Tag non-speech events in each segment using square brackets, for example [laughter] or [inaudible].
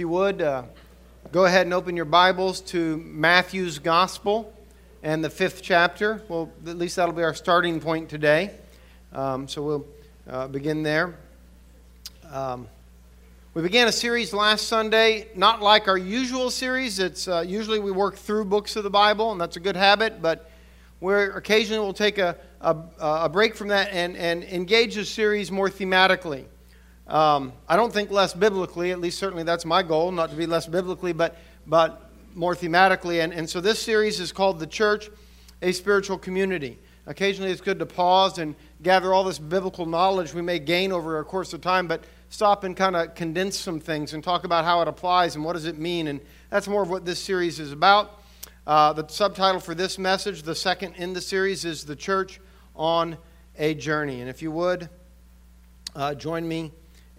you would, uh, go ahead and open your Bibles to Matthew's Gospel and the fifth chapter. Well, at least that'll be our starting point today. Um, so we'll uh, begin there. Um, we began a series last Sunday, not like our usual series. It's uh, usually we work through books of the Bible, and that's a good habit. But we're occasionally we'll take a, a, a break from that and, and engage the series more thematically. Um, I don't think less biblically, at least certainly that's my goal, not to be less biblically, but, but more thematically. And, and so this series is called The Church, a Spiritual Community. Occasionally it's good to pause and gather all this biblical knowledge we may gain over a course of time, but stop and kind of condense some things and talk about how it applies and what does it mean. And that's more of what this series is about. Uh, the subtitle for this message, the second in the series, is The Church on a Journey. And if you would, uh, join me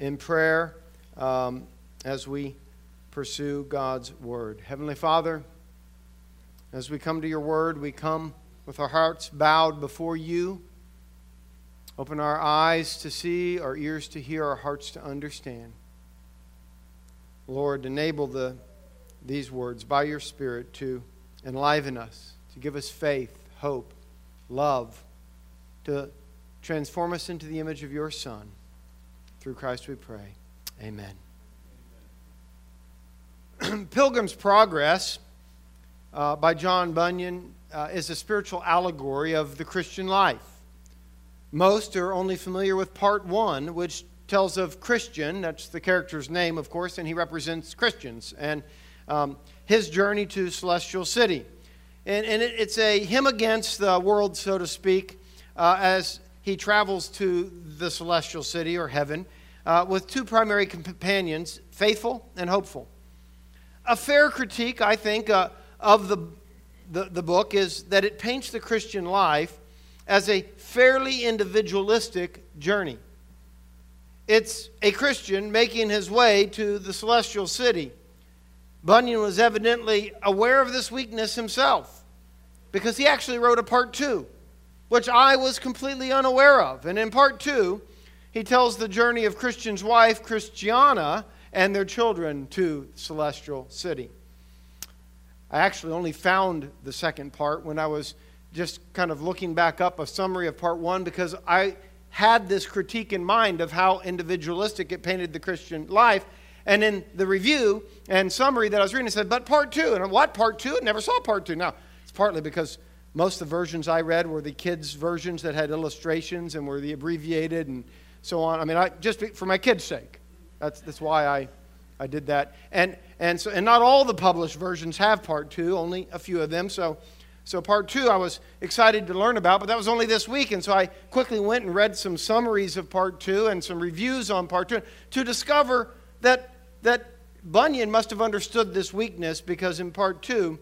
in prayer um, as we pursue God's word. Heavenly Father, as we come to your word, we come with our hearts bowed before you. Open our eyes to see, our ears to hear, our hearts to understand. Lord, enable the, these words by your Spirit to enliven us, to give us faith, hope, love, to transform us into the image of your Son. Through Christ we pray. Amen. [clears throat] Pilgrim's Progress uh, by John Bunyan uh, is a spiritual allegory of the Christian life. Most are only familiar with part one, which tells of Christian. That's the character's name, of course, and he represents Christians and um, his journey to Celestial City. And, and it, it's a him against the world, so to speak, uh, as he travels to the celestial city or heaven uh, with two primary companions, faithful and hopeful. A fair critique, I think, uh, of the, the, the book is that it paints the Christian life as a fairly individualistic journey. It's a Christian making his way to the celestial city. Bunyan was evidently aware of this weakness himself because he actually wrote a part two which I was completely unaware of. And in part two, he tells the journey of Christian's wife, Christiana, and their children to Celestial City. I actually only found the second part when I was just kind of looking back up a summary of part one because I had this critique in mind of how individualistic it painted the Christian life. And in the review and summary that I was reading, it said, but part two. And what, part two? I never saw part two. Now, it's partly because most of the versions I read were the kids' versions that had illustrations and were the abbreviated and so on. I mean, I, just for my kids' sake. That's, that's why I, I did that. And, and, so, and not all the published versions have part two, only a few of them. So, so part two I was excited to learn about, but that was only this week. And so I quickly went and read some summaries of part two and some reviews on part two to discover that, that Bunyan must have understood this weakness because in part two,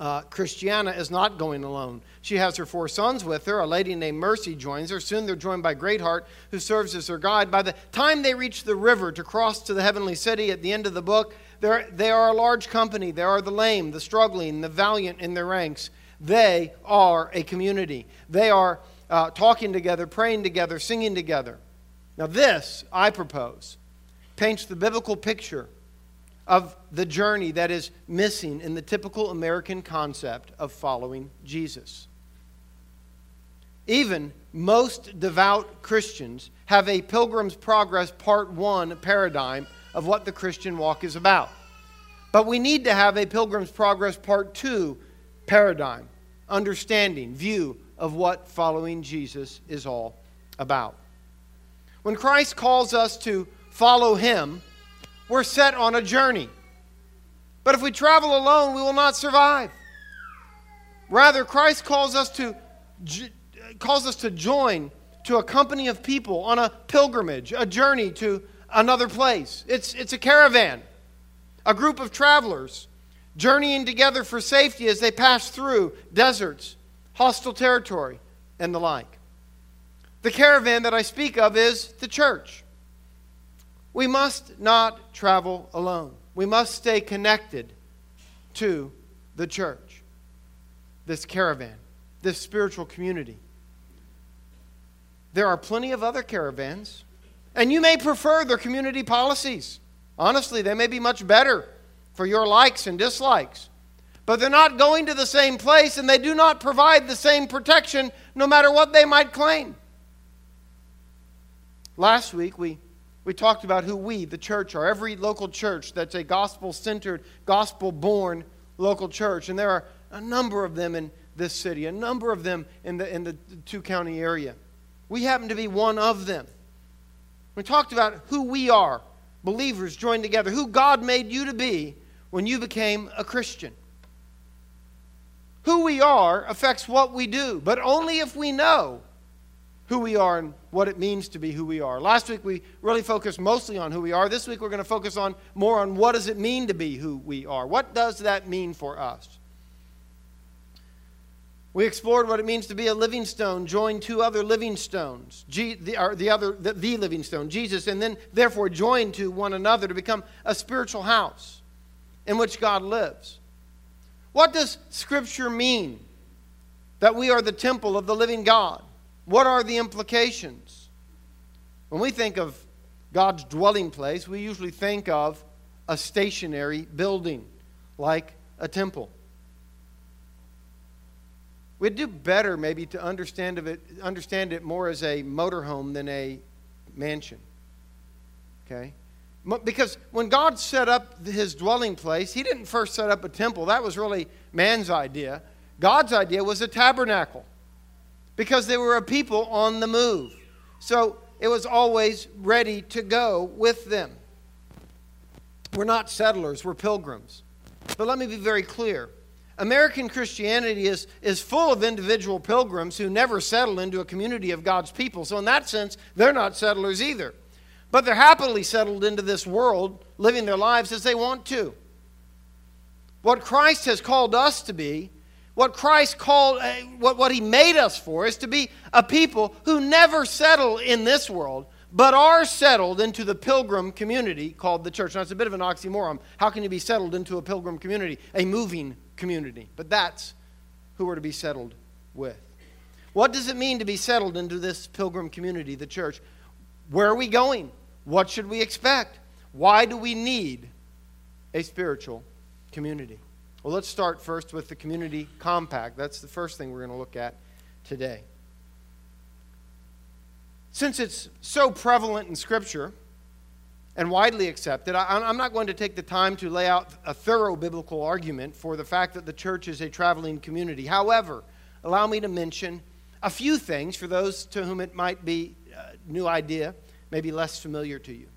uh, Christiana is not going alone. She has her four sons with her. A lady named Mercy joins her. Soon they're joined by Greatheart, who serves as her guide. By the time they reach the river to cross to the heavenly city at the end of the book, they are a large company. There are the lame, the struggling, the valiant in their ranks. They are a community. They are uh, talking together, praying together, singing together. Now, this, I propose, paints the biblical picture of the journey that is missing in the typical American concept of following Jesus. Even most devout Christians have a Pilgrim's Progress Part 1 paradigm of what the Christian walk is about. But we need to have a Pilgrim's Progress Part 2 paradigm, understanding, view of what following Jesus is all about. When Christ calls us to follow Him, we're set on a journey. But if we travel alone, we will not survive. Rather, Christ calls us to calls us to join to a company of people on a pilgrimage, a journey to another place. It's, it's a caravan, a group of travelers journeying together for safety as they pass through deserts, hostile territory, and the like. The caravan that I speak of is the church. We must not travel alone. We must stay connected to the church, this caravan, this spiritual community. There are plenty of other caravans, and you may prefer their community policies. Honestly, they may be much better for your likes and dislikes. But they're not going to the same place and they do not provide the same protection no matter what they might claim. Last week, we, we talked about who we, the church, are. Every local church that's a gospel centered, gospel born local church. And there are a number of them in this city, a number of them in the, in the two county area. We happen to be one of them. We talked about who we are, believers joined together, who God made you to be when you became a Christian. Who we are affects what we do, but only if we know who we are and what it means to be who we are. Last week we really focused mostly on who we are. This week we're going to focus on more on what does it mean to be who we are? What does that mean for us? We explored what it means to be a living stone joined to other living stones, the, the other the, the living stone, Jesus, and then therefore joined to one another to become a spiritual house in which God lives. What does Scripture mean that we are the temple of the living God? What are the implications? When we think of God's dwelling place, we usually think of a stationary building like a temple. We'd do better maybe to understand, of it, understand it more as a motorhome than a mansion. Okay? Because when God set up his dwelling place, he didn't first set up a temple. That was really man's idea. God's idea was a tabernacle because they were a people on the move. So it was always ready to go with them. We're not settlers, we're pilgrims. But let me be very clear American Christianity is, is full of individual pilgrims who never settle into a community of God's people. So, in that sense, they're not settlers either. But they're happily settled into this world, living their lives as they want to. What Christ has called us to be, what Christ called, uh, what, what He made us for, is to be a people who never settle in this world, but are settled into the pilgrim community called the church. Now, it's a bit of an oxymoron. How can you be settled into a pilgrim community? A moving community. But that's who we're to be settled with. What does it mean to be settled into this pilgrim community, the church? Where are we going? What should we expect? Why do we need a spiritual community? Well, let's start first with the community compact. That's the first thing we're going to look at today. Since it's so prevalent in Scripture, and widely accepted. I, am not going to take the time to lay out a thorough biblical argument for the fact that the church is a traveling community. However, allow me to mention a few things for those to whom it might be a new idea, maybe less familiar to you.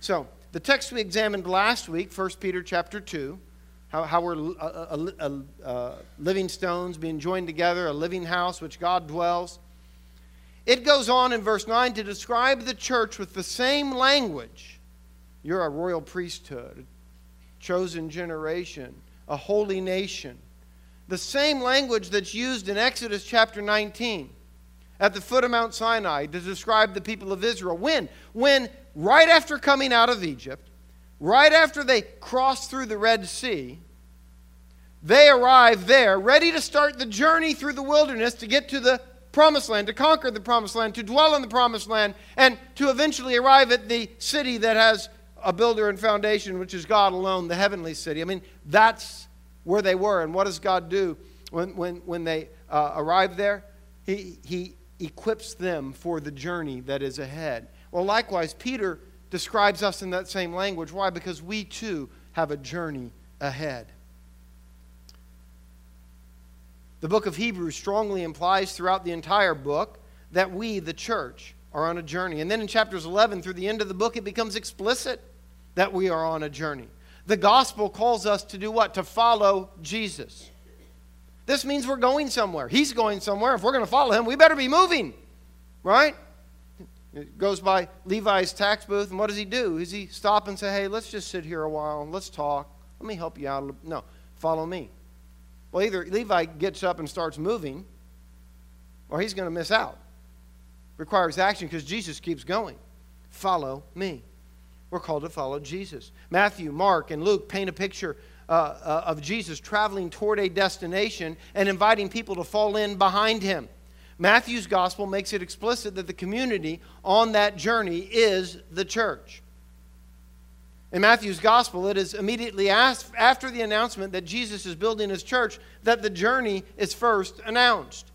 So, the text we examined last week, 1 Peter chapter 2, how, how we're uh, uh, a, a, a, a living stones being joined together, a living house which God dwells. It goes on in verse 9 to describe the church with the same language you're a royal priesthood, a chosen generation, a holy nation. The same language that's used in Exodus chapter 19 at the foot of Mount Sinai to describe the people of Israel. When? When, right after coming out of Egypt, right after they crossed through the Red Sea, they arrive there ready to start the journey through the wilderness to get to the promised land, to conquer the promised land, to dwell in the promised land, and to eventually arrive at the city that has a builder and foundation, which is God alone, the heavenly city. I mean, that's where they were. And what does God do when, when, when they uh, arrive there? He, he equips them for the journey that is ahead. Well, likewise, Peter describes us in that same language. Why? Because we too have a journey ahead. The book of Hebrews strongly implies throughout the entire book that we, the church, are on a journey. And then in chapters 11 through the end of the book, it becomes explicit that we are on a journey. The gospel calls us to do what? To follow Jesus. This means we're going somewhere. He's going somewhere. If we're going to follow him, we better be moving, right? It goes by Levi's tax booth, and what does he do? Does he stop and say, hey, let's just sit here a while and let's talk? Let me help you out. No, follow me. Well, either Levi gets up and starts moving, or he's going to miss out. Requires action because Jesus keeps going. Follow me. We're called to follow Jesus. Matthew, Mark, and Luke paint a picture uh, uh, of Jesus traveling toward a destination and inviting people to fall in behind him. Matthew's gospel makes it explicit that the community on that journey is the church. In Matthew's gospel, it is immediately after the announcement that Jesus is building his church that the journey is first announced.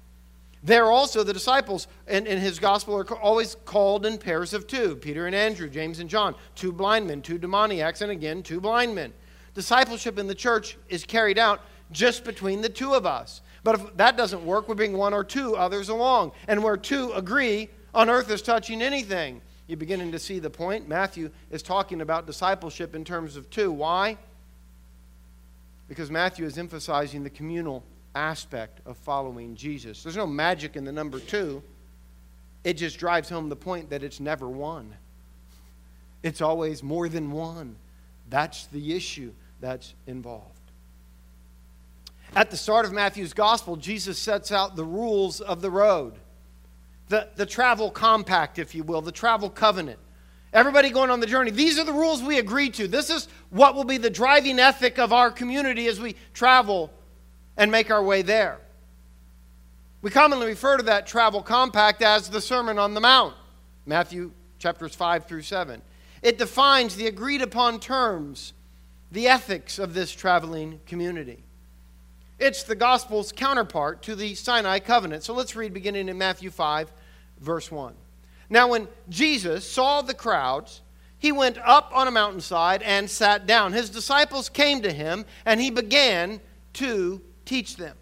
There also, the disciples in, in his gospel are always called in pairs of two Peter and Andrew, James and John, two blind men, two demoniacs, and again, two blind men. Discipleship in the church is carried out just between the two of us. But if that doesn't work, we bring one or two others along. And where two agree, on earth is touching anything. You're beginning to see the point. Matthew is talking about discipleship in terms of two. Why? Because Matthew is emphasizing the communal aspect of following Jesus. There's no magic in the number two, it just drives home the point that it's never one, it's always more than one. That's the issue that's involved. At the start of Matthew's gospel, Jesus sets out the rules of the road the, the travel compact, if you will, the travel covenant. Everybody going on the journey. These are the rules we agree to. This is what will be the driving ethic of our community as we travel and make our way there. We commonly refer to that travel compact as the Sermon on the Mount, Matthew chapters 5 through 7. It defines the agreed upon terms, the ethics of this traveling community. It's the gospel's counterpart to the Sinai covenant. So let's read beginning in Matthew 5, verse 1. Now, when Jesus saw the crowds, he went up on a mountainside and sat down. His disciples came to him, and he began to teach them.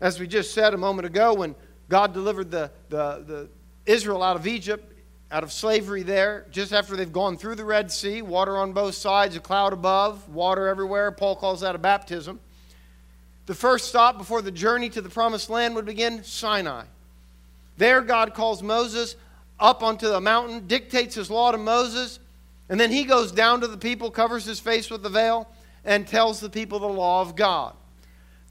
As we just said a moment ago, when God delivered the, the, the Israel out of Egypt, out of slavery there, just after they've gone through the Red Sea, water on both sides, a cloud above, water everywhere. Paul calls that a baptism. The first stop before the journey to the promised land would begin Sinai. There, God calls Moses up onto the mountain, dictates his law to Moses, and then he goes down to the people, covers his face with the veil, and tells the people the law of God.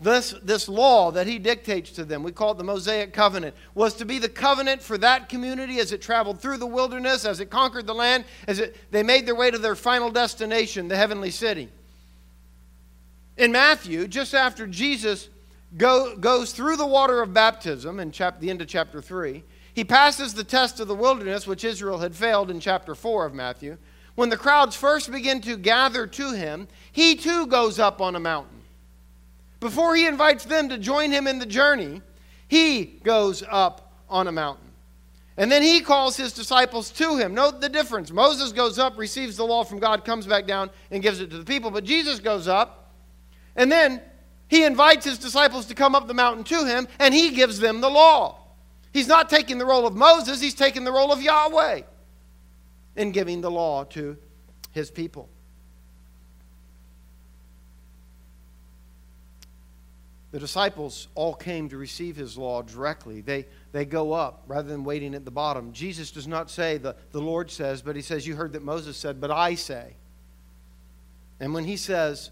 This, this law that he dictates to them, we call it the Mosaic covenant, was to be the covenant for that community as it traveled through the wilderness, as it conquered the land, as it, they made their way to their final destination, the heavenly city. In Matthew, just after Jesus go, goes through the water of baptism in chap, the end of chapter 3, he passes the test of the wilderness, which Israel had failed in chapter 4 of Matthew. When the crowds first begin to gather to him, he too goes up on a mountain. Before he invites them to join him in the journey, he goes up on a mountain. And then he calls his disciples to him. Note the difference. Moses goes up, receives the law from God, comes back down, and gives it to the people. But Jesus goes up, and then he invites his disciples to come up the mountain to him, and he gives them the law. He's not taking the role of Moses, he's taking the role of Yahweh in giving the law to his people. The disciples all came to receive his law directly. They, they go up rather than waiting at the bottom. Jesus does not say, the, the Lord says, but he says, You heard that Moses said, but I say. And when he says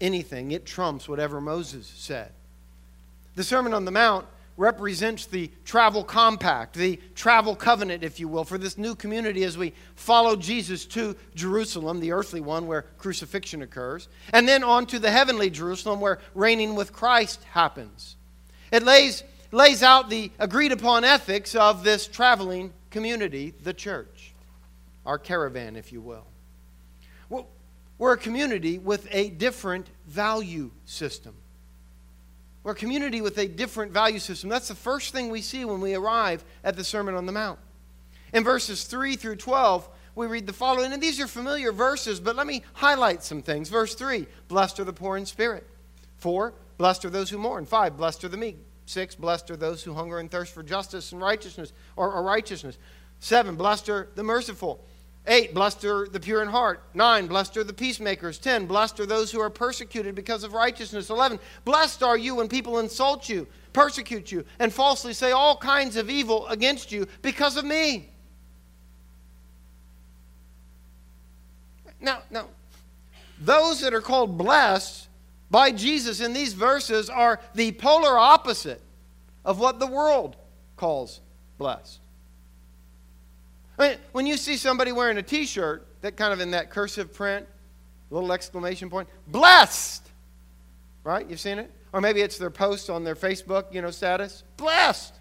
anything, it trumps whatever Moses said. The Sermon on the Mount represents the travel compact, the travel covenant, if you will, for this new community as we follow Jesus to Jerusalem, the earthly one where crucifixion occurs, and then on to the heavenly Jerusalem where reigning with Christ happens. It lays, lays out the agreed upon ethics of this traveling community, the church, our caravan, if you will. We're a community with a different value system. We're a community with a different value system. That's the first thing we see when we arrive at the Sermon on the Mount. In verses 3 through 12, we read the following, and these are familiar verses, but let me highlight some things. Verse 3 Blessed are the poor in spirit. 4 Blessed are those who mourn. 5 Blessed are the meek. 6 Blessed are those who hunger and thirst for justice and righteousness, or, or righteousness. 7 Blessed are the merciful. 8. Blessed are the pure in heart. 9. Blessed are the peacemakers. 10. Blessed are those who are persecuted because of righteousness. 11. Blessed are you when people insult you, persecute you, and falsely say all kinds of evil against you because of me. Now, now, those that are called blessed by Jesus in these verses are the polar opposite of what the world calls blessed. Mean, when you see somebody wearing a t shirt, that kind of in that cursive print, little exclamation point, blessed! Right? You've seen it? Or maybe it's their post on their Facebook, you know, status, blessed!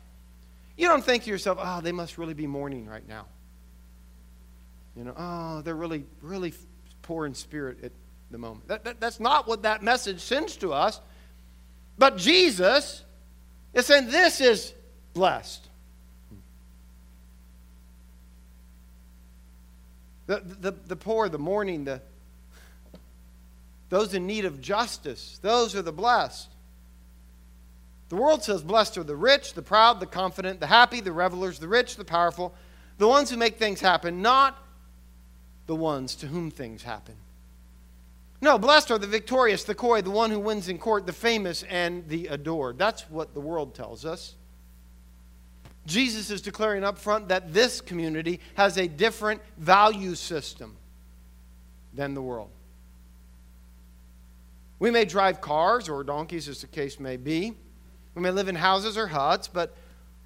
You don't think to yourself, oh, they must really be mourning right now. You know, oh, they're really, really poor in spirit at the moment. That, that, that's not what that message sends to us. But Jesus is saying this is blessed. The, the, the poor, the mourning, the, those in need of justice, those are the blessed. The world says, Blessed are the rich, the proud, the confident, the happy, the revelers, the rich, the powerful, the ones who make things happen, not the ones to whom things happen. No, blessed are the victorious, the coy, the one who wins in court, the famous, and the adored. That's what the world tells us. Jesus is declaring up front that this community has a different value system than the world. We may drive cars or donkeys, as the case may be. We may live in houses or huts, but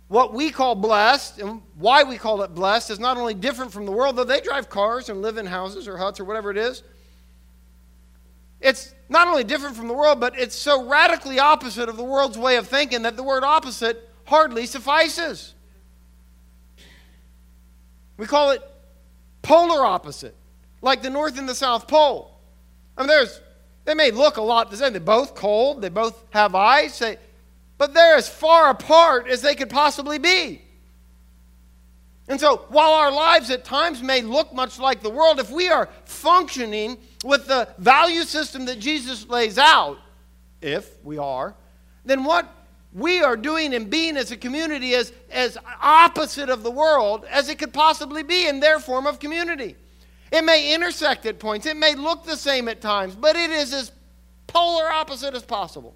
what we call blessed and why we call it blessed is not only different from the world, though they drive cars and live in houses or huts or whatever it is. It's not only different from the world, but it's so radically opposite of the world's way of thinking that the word opposite hardly suffices. We call it polar opposite, like the North and the South Pole. I mean, there's, they may look a lot the same. They're both cold, they both have ice, they, but they're as far apart as they could possibly be. And so, while our lives at times may look much like the world, if we are functioning with the value system that Jesus lays out, if we are, then what we are doing and being as a community is as opposite of the world as it could possibly be in their form of community. It may intersect at points, it may look the same at times, but it is as polar opposite as possible.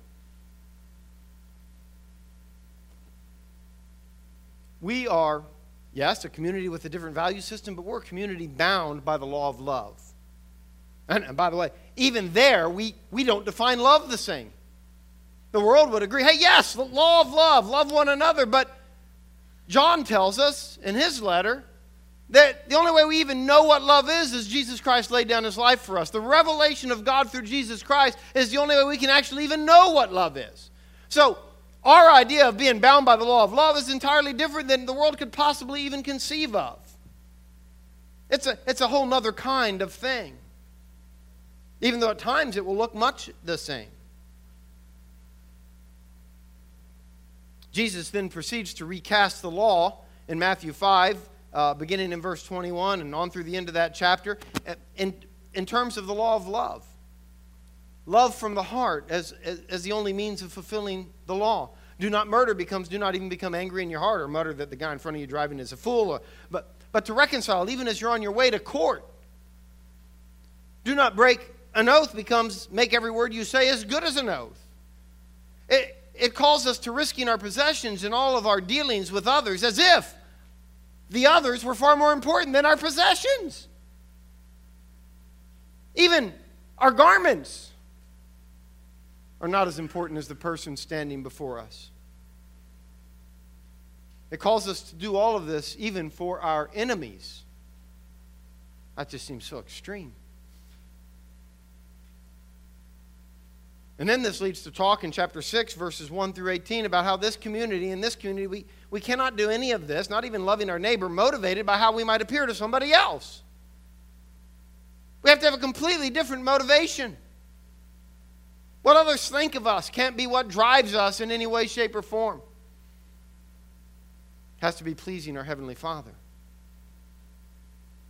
We are, yes, a community with a different value system, but we're a community bound by the law of love. And, and by the way, even there, we, we don't define love the same. The world would agree, hey, yes, the law of love, love one another. But John tells us in his letter that the only way we even know what love is is Jesus Christ laid down his life for us. The revelation of God through Jesus Christ is the only way we can actually even know what love is. So, our idea of being bound by the law of love is entirely different than the world could possibly even conceive of. It's a, it's a whole other kind of thing even though at times it will look much the same. Jesus then proceeds to recast the law in Matthew 5, uh, beginning in verse 21 and on through the end of that chapter, in, in terms of the law of love. Love from the heart as, as, as the only means of fulfilling the law. Do not murder becomes do not even become angry in your heart or mutter that the guy in front of you driving is a fool. Or, but, but to reconcile, even as you're on your way to court. Do not break an oath becomes make every word you say as good as an oath. It, it calls us to risking our possessions in all of our dealings with others as if the others were far more important than our possessions. Even our garments are not as important as the person standing before us. It calls us to do all of this even for our enemies. That just seems so extreme. And then this leads to talk in chapter 6, verses 1 through 18, about how this community, in this community, we, we cannot do any of this, not even loving our neighbor, motivated by how we might appear to somebody else. We have to have a completely different motivation. What others think of us can't be what drives us in any way, shape, or form. It has to be pleasing our Heavenly Father.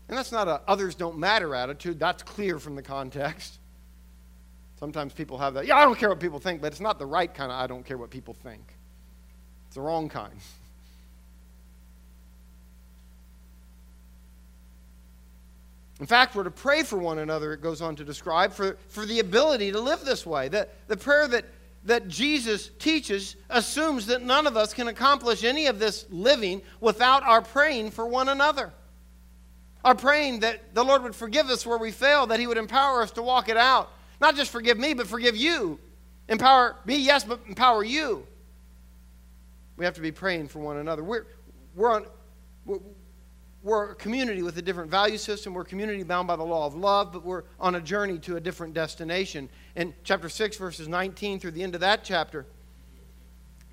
And that's not a others don't matter attitude, that's clear from the context. Sometimes people have that, yeah, I don't care what people think, but it's not the right kind of I don't care what people think. It's the wrong kind. [laughs] In fact, we're to pray for one another, it goes on to describe, for, for the ability to live this way. The, the prayer that, that Jesus teaches assumes that none of us can accomplish any of this living without our praying for one another. Our praying that the Lord would forgive us where we fail, that He would empower us to walk it out, not just forgive me, but forgive you. Empower me, yes, but empower you. We have to be praying for one another. We're, we're, on, we're, we're a community with a different value system. We're a community bound by the law of love, but we're on a journey to a different destination. In chapter 6, verses 19 through the end of that chapter,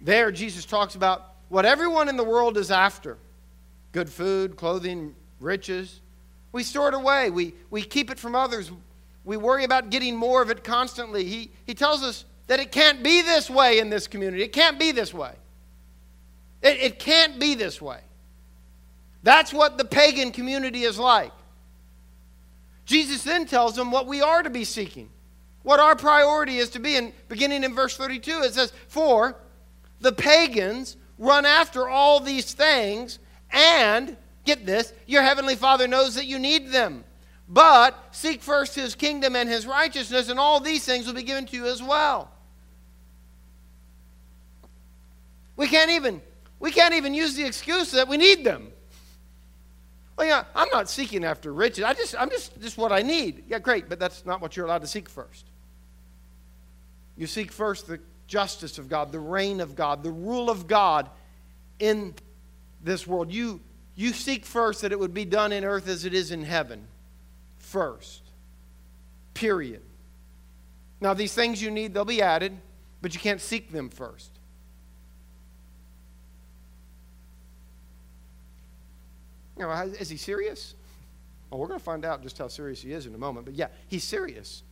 there Jesus talks about what everyone in the world is after good food, clothing, riches. We store it away. We, we keep it from others. We worry about getting more of it constantly. He, he tells us that it can't be this way in this community. It can't be this way. It, it can't be this way. That's what the pagan community is like. Jesus then tells them what we are to be seeking, what our priority is to be. And beginning in verse 32, it says, For the pagans run after all these things, and, get this, your heavenly Father knows that you need them. But seek first his kingdom and his righteousness, and all these things will be given to you as well. We can't even, we can't even use the excuse that we need them. Well, yeah, I'm not seeking after riches. I just, I'm just, just what I need. Yeah, great, but that's not what you're allowed to seek first. You seek first the justice of God, the reign of God, the rule of God in this world. You, you seek first that it would be done in earth as it is in heaven. First. Period. Now, these things you need, they'll be added, but you can't seek them first. You know, is he serious? Well, we're going to find out just how serious he is in a moment. But yeah, he's serious.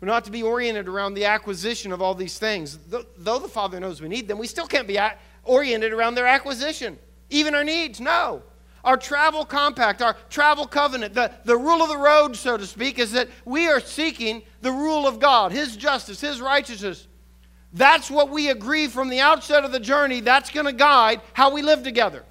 We're not to be oriented around the acquisition of all these things. Though the Father knows we need them, we still can't be oriented around their acquisition, even our needs. No. Our travel compact, our travel covenant, the, the rule of the road, so to speak, is that we are seeking the rule of God, His justice, His righteousness, that's what we agree from the outset of the journey. That's going to guide how we live together.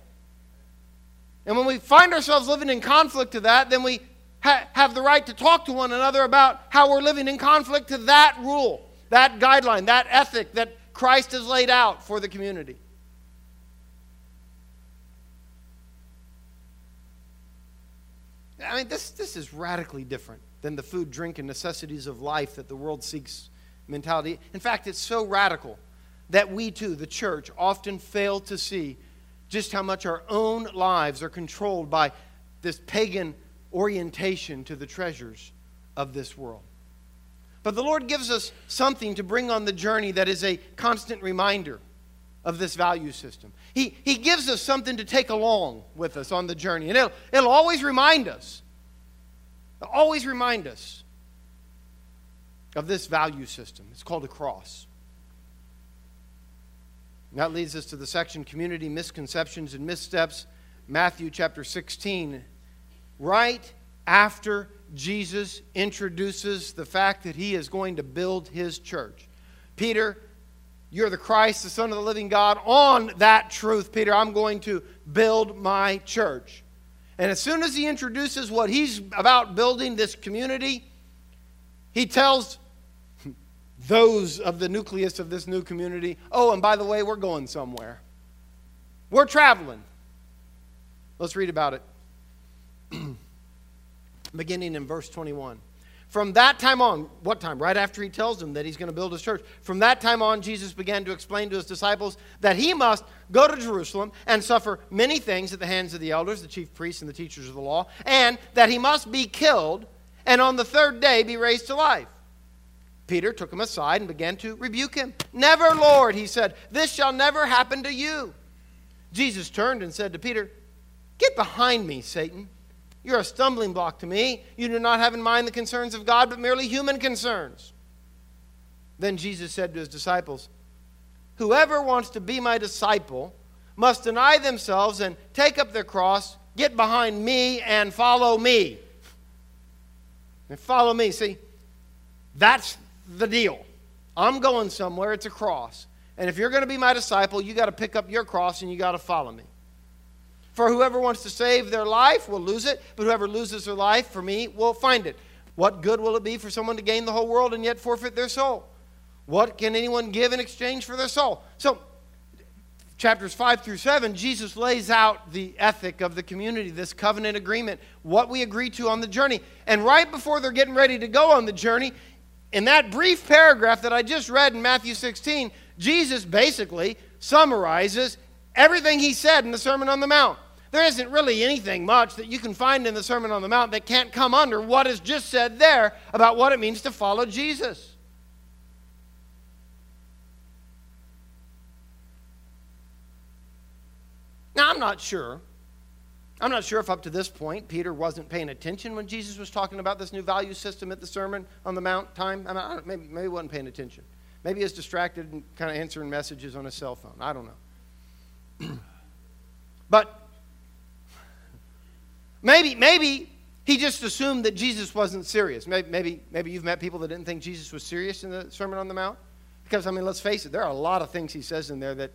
And when we find ourselves living in conflict to that, then we ha- have the right to talk to one another about how we're living in conflict to that rule, that guideline, that ethic that Christ has laid out for the community. I mean, this, this is radically different than the food, drink, and necessities of life that the world seeks mentality. In fact, it's so radical that we too, the church, often fail to see just how much our own lives are controlled by this pagan orientation to the treasures of this world. But the Lord gives us something to bring on the journey that is a constant reminder of this value system. He, he gives us something to take along with us on the journey. And it'll, it'll always remind us, it'll always remind us of this value system. It's called a cross. And that leads us to the section Community Misconceptions and Missteps, Matthew chapter 16. Right after Jesus introduces the fact that he is going to build his church. Peter, you're the Christ, the Son of the living God. On that truth, Peter, I'm going to build my church. And as soon as he introduces what he's about building, this community, he tells those of the nucleus of this new community, oh, and by the way, we're going somewhere. We're traveling. Let's read about it. [clears throat] Beginning in verse 21. From that time on, what time? Right after he tells them that he's going to build his church. From that time on, Jesus began to explain to his disciples that he must go to Jerusalem and suffer many things at the hands of the elders, the chief priests, and the teachers of the law, and that he must be killed and on the third day be raised to life. Peter took him aside and began to rebuke him. Never, Lord, he said, this shall never happen to you. Jesus turned and said to Peter, Get behind me, Satan. You're a stumbling block to me. You do not have in mind the concerns of God, but merely human concerns. Then Jesus said to his disciples, Whoever wants to be my disciple must deny themselves and take up their cross, get behind me, and follow me. And follow me. See, that's the deal. I'm going somewhere, it's a cross. And if you're going to be my disciple, you got to pick up your cross and you got to follow me. For whoever wants to save their life will lose it, but whoever loses their life for me will find it. What good will it be for someone to gain the whole world and yet forfeit their soul? What can anyone give in exchange for their soul? So, chapters 5 through 7, Jesus lays out the ethic of the community, this covenant agreement, what we agree to on the journey. And right before they're getting ready to go on the journey, in that brief paragraph that I just read in Matthew 16, Jesus basically summarizes everything he said in the Sermon on the Mount. There isn't really anything much that you can find in the Sermon on the Mount that can't come under what is just said there about what it means to follow Jesus. Now, I'm not sure. I'm not sure if up to this point Peter wasn't paying attention when Jesus was talking about this new value system at the Sermon on the Mount time. I mean, maybe, maybe he wasn't paying attention. Maybe he was distracted and kind of answering messages on his cell phone. I don't know. [clears throat] but maybe, maybe he just assumed that Jesus wasn't serious. Maybe, maybe, maybe you've met people that didn't think Jesus was serious in the Sermon on the Mount. Because, I mean, let's face it, there are a lot of things he says in there that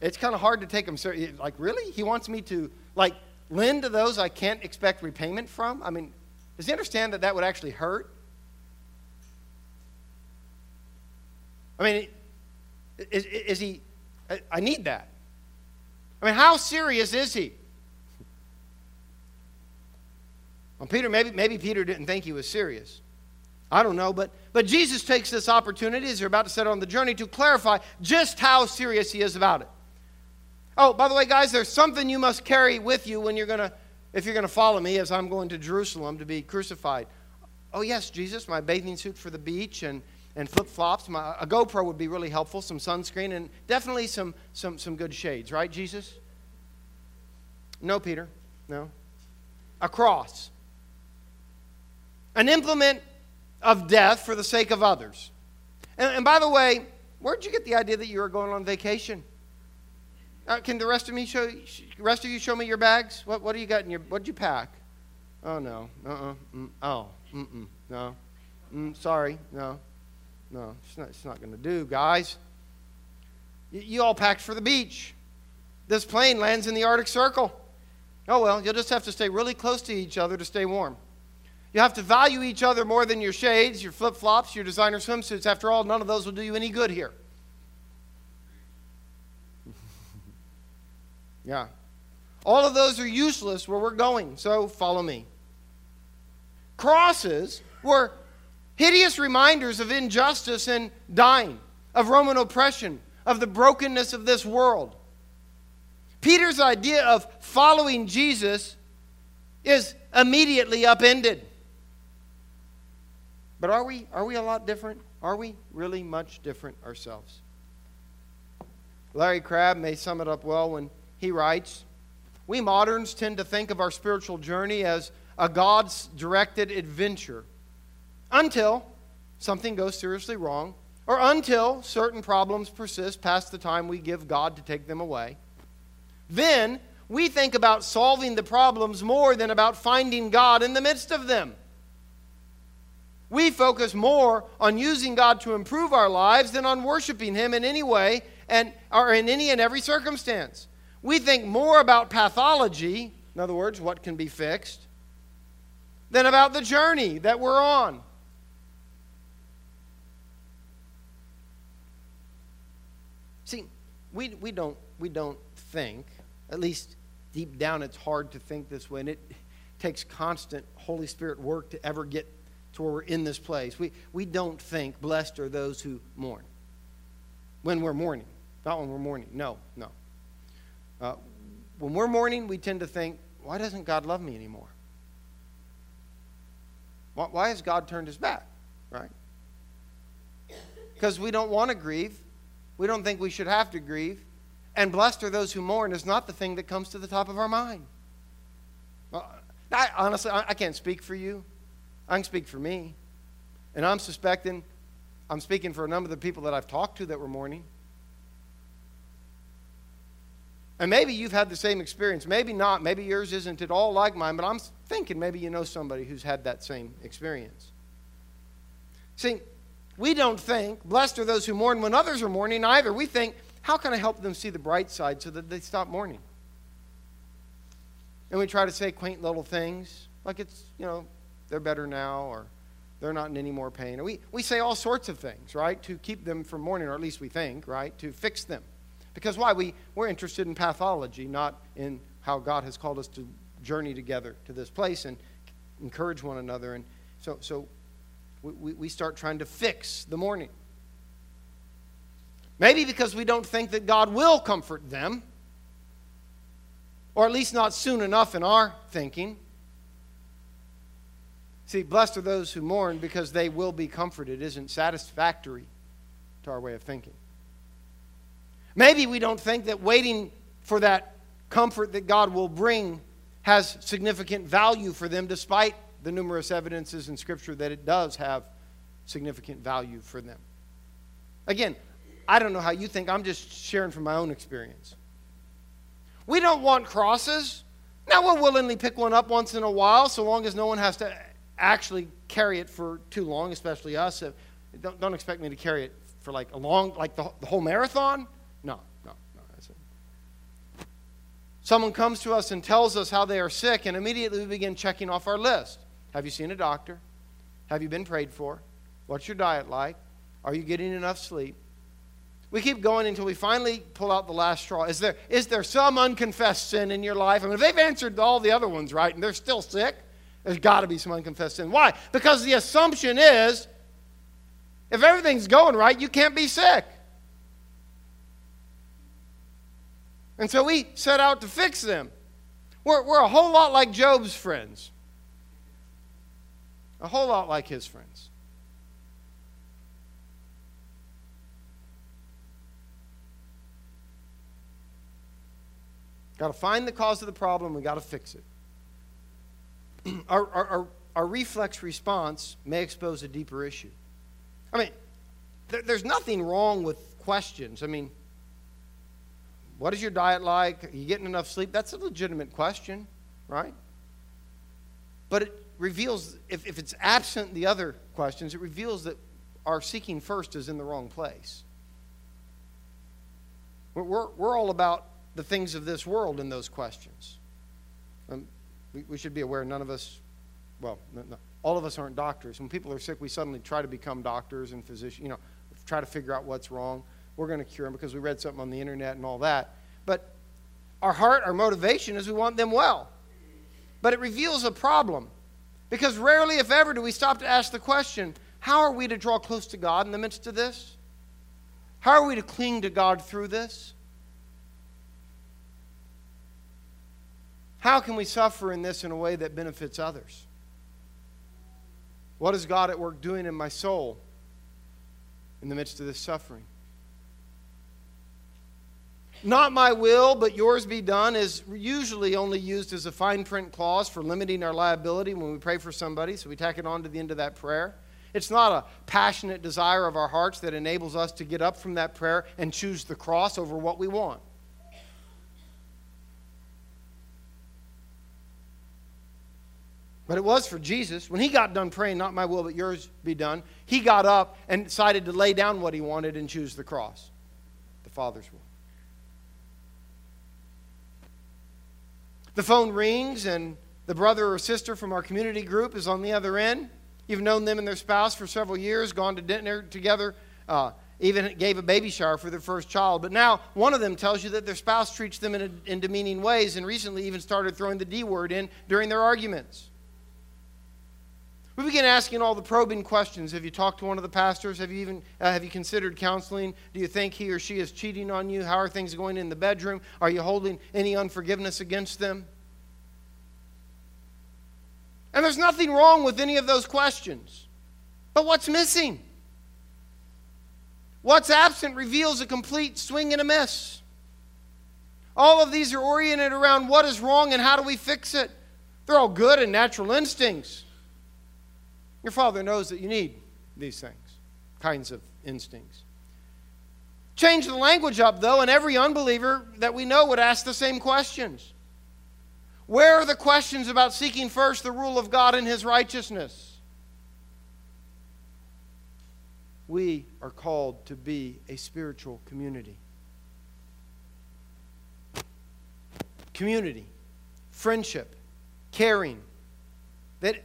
it's kind of hard to take him seriously. Like, really? He wants me to, like, lend to those I can't expect repayment from? I mean, does he understand that that would actually hurt? I mean, is, is he, I need that. I mean, how serious is he? Well, Peter, maybe, maybe Peter didn't think he was serious. I don't know, but, but Jesus takes this opportunity as they're about to set on the journey to clarify just how serious he is about it. Oh, by the way, guys, there's something you must carry with you when you're to, if you're going to follow me as I'm going to Jerusalem to be crucified. Oh, yes, Jesus, my bathing suit for the beach and, and flip flops. My, a GoPro would be really helpful, some sunscreen, and definitely some, some, some good shades, right, Jesus? No, Peter, no. A cross, an implement of death for the sake of others. And, and by the way, where'd you get the idea that you were going on vacation? Uh, can the rest of me show rest of you show me your bags? What what do you got in your what'd you pack? Oh no. Uh-uh. Mm, oh. Mm-mm. No. Mm, sorry. No. No. It's not it's not gonna do, guys. You all packed for the beach. This plane lands in the Arctic Circle. Oh well, you'll just have to stay really close to each other to stay warm. You have to value each other more than your shades, your flip flops, your designer swimsuits. After all, none of those will do you any good here. [laughs] Yeah. All of those are useless where we're going, so follow me. Crosses were hideous reminders of injustice and dying, of Roman oppression, of the brokenness of this world. Peter's idea of following Jesus is immediately upended. But are we, are we a lot different? Are we really much different ourselves? Larry Crabb may sum it up well when he writes, We moderns tend to think of our spiritual journey as a God's directed adventure until something goes seriously wrong or until certain problems persist past the time we give God to take them away. Then we think about solving the problems more than about finding God in the midst of them. We focus more on using God to improve our lives than on worshiping Him in any way and or in any and every circumstance. We think more about pathology, in other words, what can be fixed, than about the journey that we're on. See, we, we, don't, we don't think, at least deep down, it's hard to think this way, and it takes constant Holy Spirit work to ever get to where we're in this place. We, we don't think, blessed are those who mourn when we're mourning. Not when we're mourning. No, no. Uh, when we're mourning, we tend to think, why doesn't God love me anymore? Why, why has God turned his back? Right? Because we don't want to grieve. We don't think we should have to grieve. And blessed are those who mourn is not the thing that comes to the top of our mind. Well, I, honestly, I, I can't speak for you. I can speak for me. And I'm suspecting, I'm speaking for a number of the people that I've talked to that were mourning. And maybe you've had the same experience. Maybe not. Maybe yours isn't at all like mine, but I'm thinking maybe you know somebody who's had that same experience. See, we don't think, blessed are those who mourn when others are mourning either. We think, how can I help them see the bright side so that they stop mourning? And we try to say quaint little things, like it's, you know, they're better now, or they're not in any more pain. We, we say all sorts of things, right, to keep them from mourning, or at least we think, right, to fix them. Because why? We, we're interested in pathology, not in how God has called us to journey together to this place and encourage one another. And so, so we, we start trying to fix the mourning. Maybe because we don't think that God will comfort them, or at least not soon enough in our thinking. See, blessed are those who mourn because they will be comforted isn't satisfactory to our way of thinking. Maybe we don't think that waiting for that comfort that God will bring has significant value for them, despite the numerous evidences in Scripture that it does have significant value for them. Again, I don't know how you think, I'm just sharing from my own experience. We don't want crosses. Now, we'll willingly pick one up once in a while, so long as no one has to actually carry it for too long, especially us. Don't, don't expect me to carry it for like a long, like the, the whole marathon. No, no, no. That's it. Someone comes to us and tells us how they are sick, and immediately we begin checking off our list. Have you seen a doctor? Have you been prayed for? What's your diet like? Are you getting enough sleep? We keep going until we finally pull out the last straw. Is there, is there some unconfessed sin in your life? I mean, if they've answered all the other ones right and they're still sick, there's got to be some unconfessed sin. Why? Because the assumption is if everything's going right, you can't be sick. And so we set out to fix them. We're, we're a whole lot like Job's friends, a whole lot like his friends. Got to find the cause of the problem, we got to fix it. [clears throat] our, our, our, our, reflex response may expose a deeper issue. I mean, there, there's nothing wrong with questions. I mean, what is your diet like? Are you getting enough sleep? That's a legitimate question, right? But it reveals, if, if it's absent the other questions, it reveals that our seeking first is in the wrong place. We're, we're, all about the things of this world in those questions. Um, we, we, should be aware none of us, well, no, no, all of us aren't doctors. When people are sick, we suddenly try to become doctors and physicians, you know, try to figure out what's wrong. We're going to cure them because we read something on the internet and all that. But our heart, our motivation is we want them well. But it reveals a problem because rarely, if ever, do we stop to ask the question how are we to draw close to God in the midst of this? How are we to cling to God through this? How can we suffer in this in a way that benefits others? What is God at work doing in my soul in the midst of this suffering? Not my will, but yours be done is usually only used as a fine print clause for limiting our liability when we pray for somebody, so we tack it on to the end of that prayer. It's not a passionate desire of our hearts that enables us to get up from that prayer and choose the cross over what we want. But it was for Jesus. When he got done praying, not my will, but yours be done, he got up and decided to lay down what he wanted and choose the cross, the Father's will. The phone rings, and the brother or sister from our community group is on the other end. You've known them and their spouse for several years, gone to dinner together, uh, even gave a baby shower for their first child. But now one of them tells you that their spouse treats them in, a, in demeaning ways and recently even started throwing the D word in during their arguments. We begin asking all the probing questions. Have you talked to one of the pastors? Have you even uh, have you considered counseling? Do you think he or she is cheating on you? How are things going in the bedroom? Are you holding any unforgiveness against them? And there's nothing wrong with any of those questions. But what's missing? What's absent reveals a complete swing and a miss. All of these are oriented around what is wrong and how do we fix it. They're all good and natural instincts. Your Father knows that you need these things, kinds of instincts. Change the language up, though, and every unbeliever that we know would ask the same questions. Where are the questions about seeking first the rule of God and His righteousness? We are called to be a spiritual community. Community, friendship, caring, that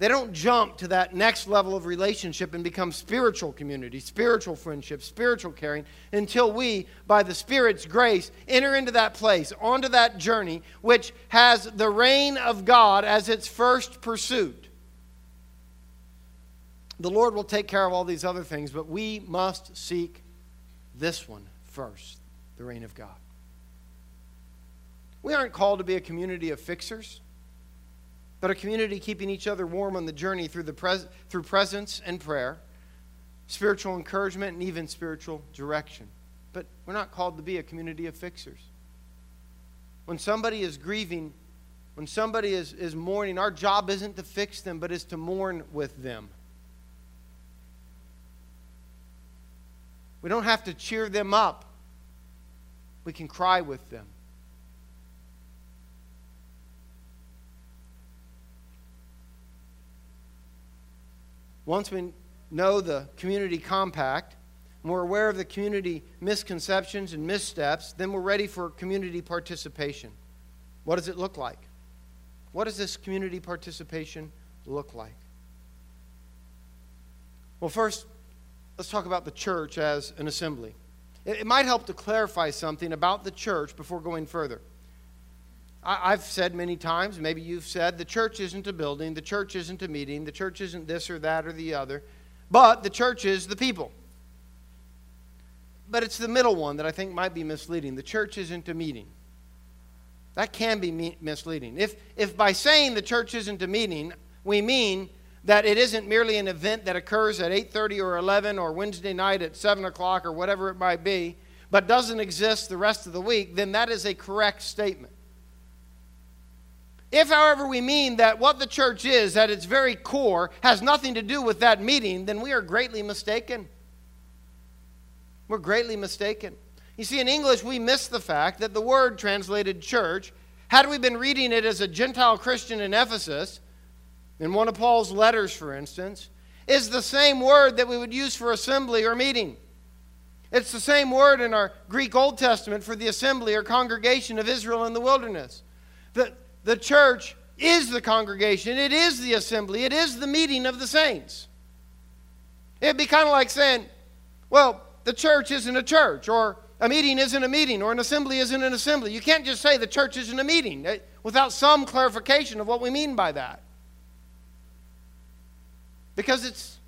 they don't jump to that next level of relationship and become spiritual community, spiritual friendship, spiritual caring until we, by the Spirit's grace, enter into that place, onto that journey, which has the reign of God as its first pursuit. The Lord will take care of all these other things, but we must seek this one first the reign of God. We aren't called to be a community of fixers but a community keeping each other warm on the journey through, the pres- through presence and prayer, spiritual encouragement, and even spiritual direction. But we're not called to be a community of fixers. when somebody is grieving, when somebody is, is mourning, our job isn't to fix them, but is to mourn with them. We don't have to cheer them up, we can cry with them. Once we know the community compact, and we're aware of the community misconceptions and missteps, then we're ready for community participation. What does it look like? What does this community participation look like? Well, first, let's talk about the church as an assembly. It, might help to clarify something about the church before going further. I've said many times, maybe you've said, the church isn't a building, the church isn't a meeting, the church isn't this or that or the other, but the church is the people but it's the middle one that I think might be misleading. The church isn't a meeting. That can be misleading. If, if by saying the church isn't a meeting, we mean that it isn't merely an event that occurs at 8.30 or 11 or wednesday night at 7 o'clock or whatever it might be but doesn't exist the rest of the week then that is a correct statement if however we mean that what the church is at its very core has nothing to do with that meeting then we are greatly mistaken we're greatly mistaken. You see, in English, we miss the fact that the word translated church, had we been reading it as a Gentile Christian in Ephesus, in one of Paul's letters, for instance, is the same word that we would use for assembly or meeting. It's the same word in our Greek Old Testament for the assembly or congregation of Israel in the wilderness. The, the church is the congregation, it is the assembly, it is the meeting of the saints. It'd be kind of like saying, well, the church isn't a church, or a meeting isn't a meeting, or an assembly isn't an assembly. You can't just say the church isn't a meeting eh, without some clarification of what we mean by that. Because it's,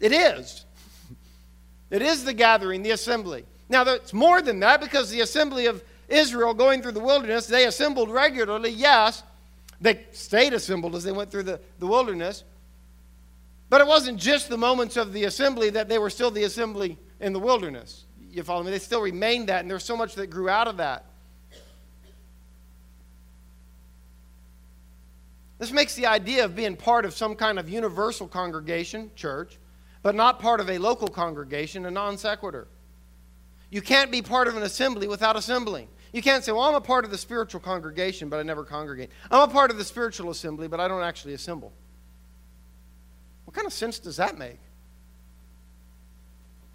it is. [laughs] It is the gathering, the assembly. Now, it's more than that because the assembly of Israel going through the wilderness, they assembled regularly, yes. They stayed assembled as they went through the, the wilderness. But it wasn't just the moments of the assembly that they were still the assembly in the wilderness. You follow me? They still remained that, and there's so much that grew out of that. This makes the idea of being part of some kind of universal congregation, church, but not part of a local congregation, a non sequitur. You can't be part of an assembly without assembling. You can't say, well, I'm a part of the spiritual congregation, but I never congregate. I'm a part of the spiritual assembly, but I don't actually assemble. What kind of sense does that make?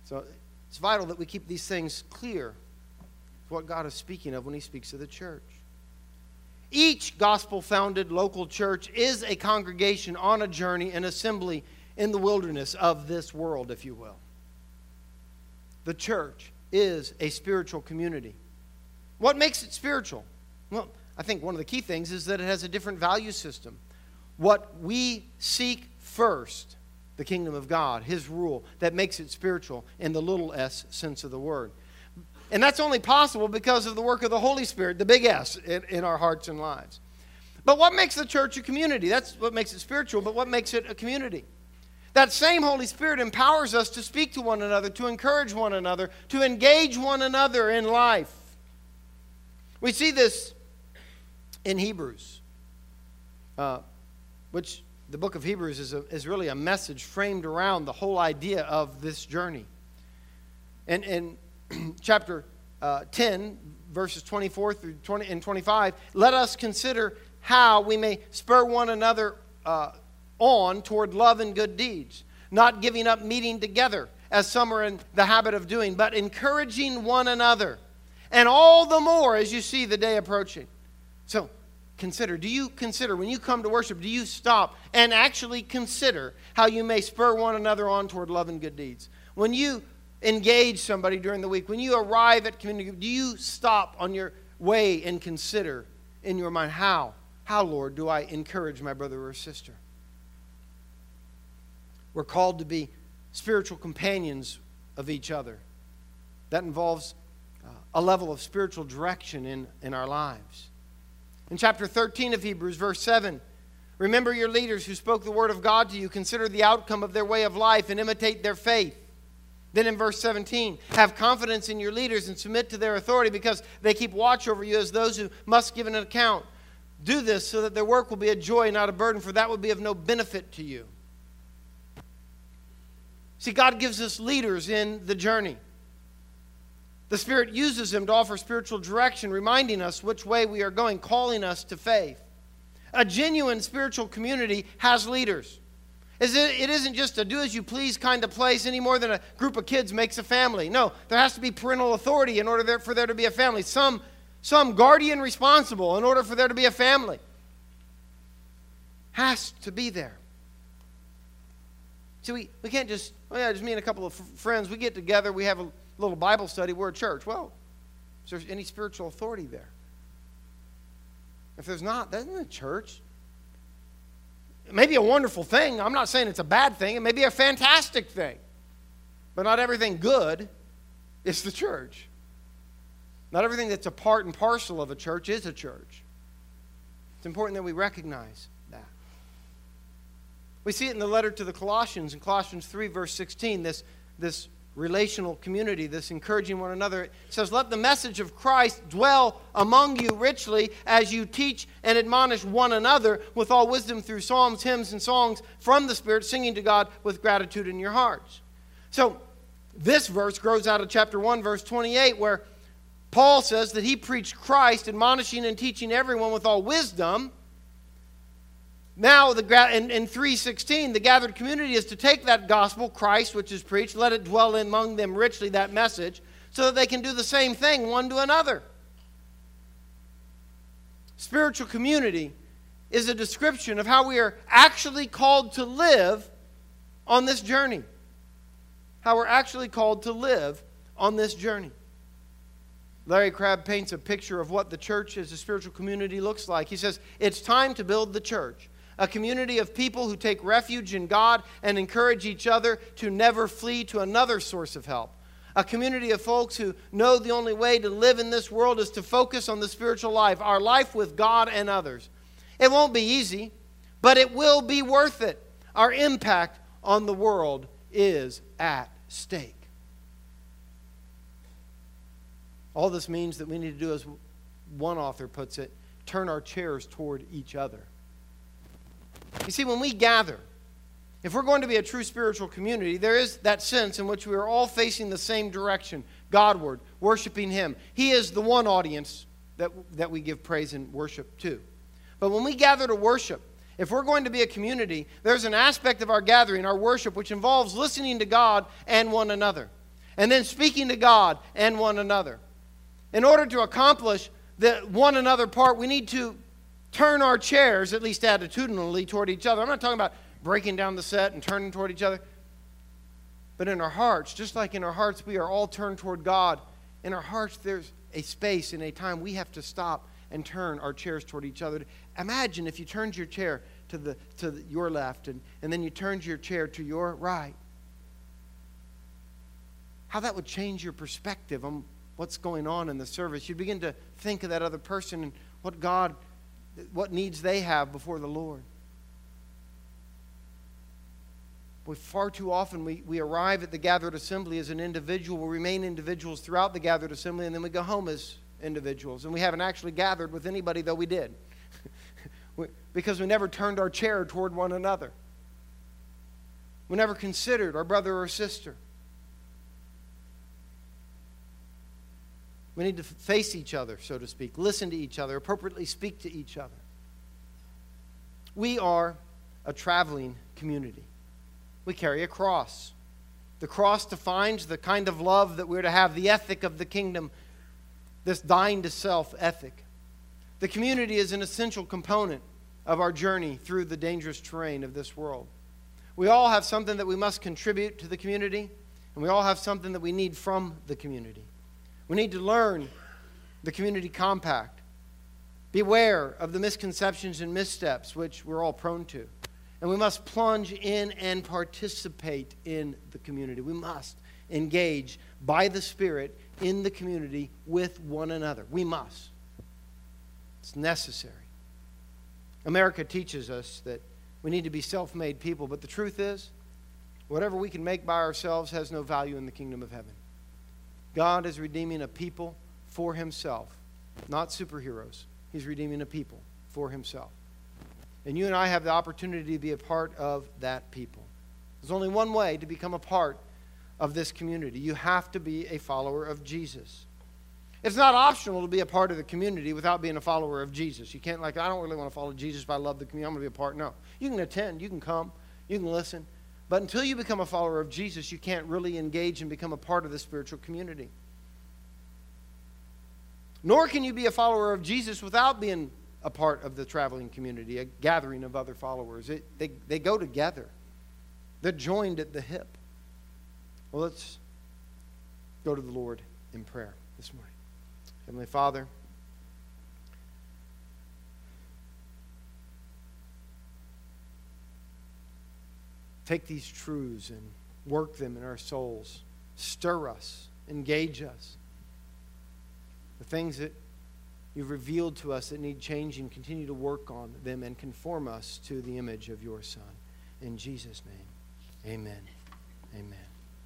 So it's vital that we keep these things clear. What God is speaking of when He speaks of the church. Each gospel founded local church is a congregation on a journey, an assembly in the wilderness of this world, if you will. The church is a spiritual community. What makes it spiritual? Well, I think one of the key things is that it has a different value system. What we seek first the kingdom of God, His rule, that makes it spiritual in the little s sense of the word. And that's only possible because of the work of the Holy Spirit, the big S, in, in our hearts and lives. But what makes the church a community? That's what makes it spiritual, but what makes it a community? That same Holy Spirit empowers us to speak to one another, to encourage one another, to engage one another in life. We see this in Hebrews, uh, which the book of Hebrews is, a, is really a message framed around the whole idea of this journey. And in [clears throat] chapter uh, 10, verses 24 through 20 and 25, let us consider how we may spur one another uh, on toward love and good deeds, not giving up meeting together, as some are in the habit of doing, but encouraging one another, and all the more as you see the day approaching. So, consider? Do you consider, when you come to worship, do you stop and actually consider how you may spur one another on toward love and good deeds? When you engage somebody during the week, when you arrive at community, do you stop on your way and consider in your mind, how, how, Lord, do I encourage my brother or sister? We're called to be spiritual companions of each other. That involves a level of spiritual direction in, in our lives. In chapter 13 of Hebrews, verse 7, remember your leaders who spoke the word of God to you. Consider the outcome of their way of life and imitate their faith. Then in verse 17, have confidence in your leaders and submit to their authority because they keep watch over you as those who must give an account. Do this so that their work will be a joy, not a burden, for that would be of no benefit to you. See, God gives us leaders in the journey. The Spirit uses them to offer spiritual direction, reminding us which way we are going, calling us to faith. A genuine spiritual community has leaders. It isn't just a do as you please kind of place any more than a group of kids makes a family. No, there has to be parental authority in order for there to be a family. Some, some guardian responsible in order for there to be a family. Has to be there. See, we, we can't just, oh yeah, just me and a couple of friends, we get together, we have a little Bible study, we're a church. Well, is there any spiritual authority there? If there's not, that's not a church. It may be a wonderful thing. I'm not saying it's a bad thing. It may be a fantastic thing. But not everything good is the church. Not everything that's a part and parcel of a church is a church. It's important that we recognize that. We see it in the letter to the Colossians, in Colossians 3, verse 16, this, this relational community, this encouraging one another. It says, Let the message of Christ dwell among you richly as you teach and admonish one another with all wisdom through psalms, hymns, and songs from the Spirit, singing to God with gratitude in your hearts. So, this verse grows out of chapter 1, verse 28, where Paul says that he preached Christ, admonishing and teaching everyone with all wisdom now, the, in, in 316, the gathered community is to take that gospel, Christ, which is preached, let it dwell in among them richly, that message, so that they can do the same thing one to another. Spiritual community is a description of how we are actually called to live on this journey. How we're actually called to live on this journey. Larry Crabb paints a picture of what the church as a spiritual community looks like. He says, It's time to build the church a community of people who take refuge in God and encourage each other to never flee to another source of help. A community of folks who know the only way to live in this world is to focus on the spiritual life, our life with God and others. It won't be easy, but it will be worth it. Our impact on the world is at stake. All this means that we need to do, as one author puts it, turn our chairs toward each other. You see, when we gather, if we're going to be a true spiritual community, there is that sense in which we are all facing the same direction Godward, worshiping Him. He is the one audience that, that we give praise and worship to. But when we gather to worship, if we're going to be a community, there's an aspect of our gathering, our worship, which involves listening to God and one another, and then speaking to God and one another. In order to accomplish the one another part, we need to turn our chairs, at least attitudinally, toward each other. I'm not talking about breaking down the set and turning toward each other. But in our hearts, just like in our hearts, we are all turned toward God. In our hearts, there's a space and a time we have to stop and turn our chairs toward each other. Imagine if you turned your chair to, the, to the, your left and, and then you turned your chair to your right. How that would change your perspective on what's going on in the service. You'd begin to think of that other person and what God what needs they have before the Lord. But far too often we, we arrive at the gathered assembly as an individual, we remain individuals throughout the gathered assembly, and then we go home as individuals. And we haven't actually gathered with anybody, though we did. [laughs] because we never turned our chair toward one another. We never considered our brother or sister. We need to face each other, so to speak, listen to each other, appropriately speak to each other. We are a traveling community. We carry a cross. The cross defines the kind of love that we're to have, the ethic of the kingdom, this dying to self ethic. The community is an essential component of our journey through the dangerous terrain of this world. We all have something that we must contribute to the community, and we all have something that we need from the community. We need to learn the community compact. Beware of the misconceptions and missteps which we're all prone to. And we must plunge in and participate in the community. We must engage by the Spirit in the community with one another. We must. It's necessary. America teaches us that we need to be self made people, but the truth is, Whatever we can make by ourselves has no value in the kingdom of heaven. God is redeeming a people for himself, not superheroes. He's redeeming a people for himself. And you and I have the opportunity to be a part of that people. There's only one way to become a part of this community you have to be a follower of Jesus. It's not optional to be a part of the community without being a follower of Jesus. You can't, like, I don't really want to follow Jesus, but I love the community. I'm going to be a part. No. You can attend, you can come, you can listen. But until you become a follower of Jesus, you can't really engage and become a part of the spiritual community. Nor can you be a follower of Jesus without being a part of the traveling community, a gathering of other followers. It, they, they go together, they're joined at the hip. Well, let's go to the Lord in prayer this morning. Heavenly Father, take these truths and work them in our souls. Stir us, engage us. The things that you've revealed to us that need changing, continue to work on them and conform us to the image of your Son. In Jesus' name, amen. Amen.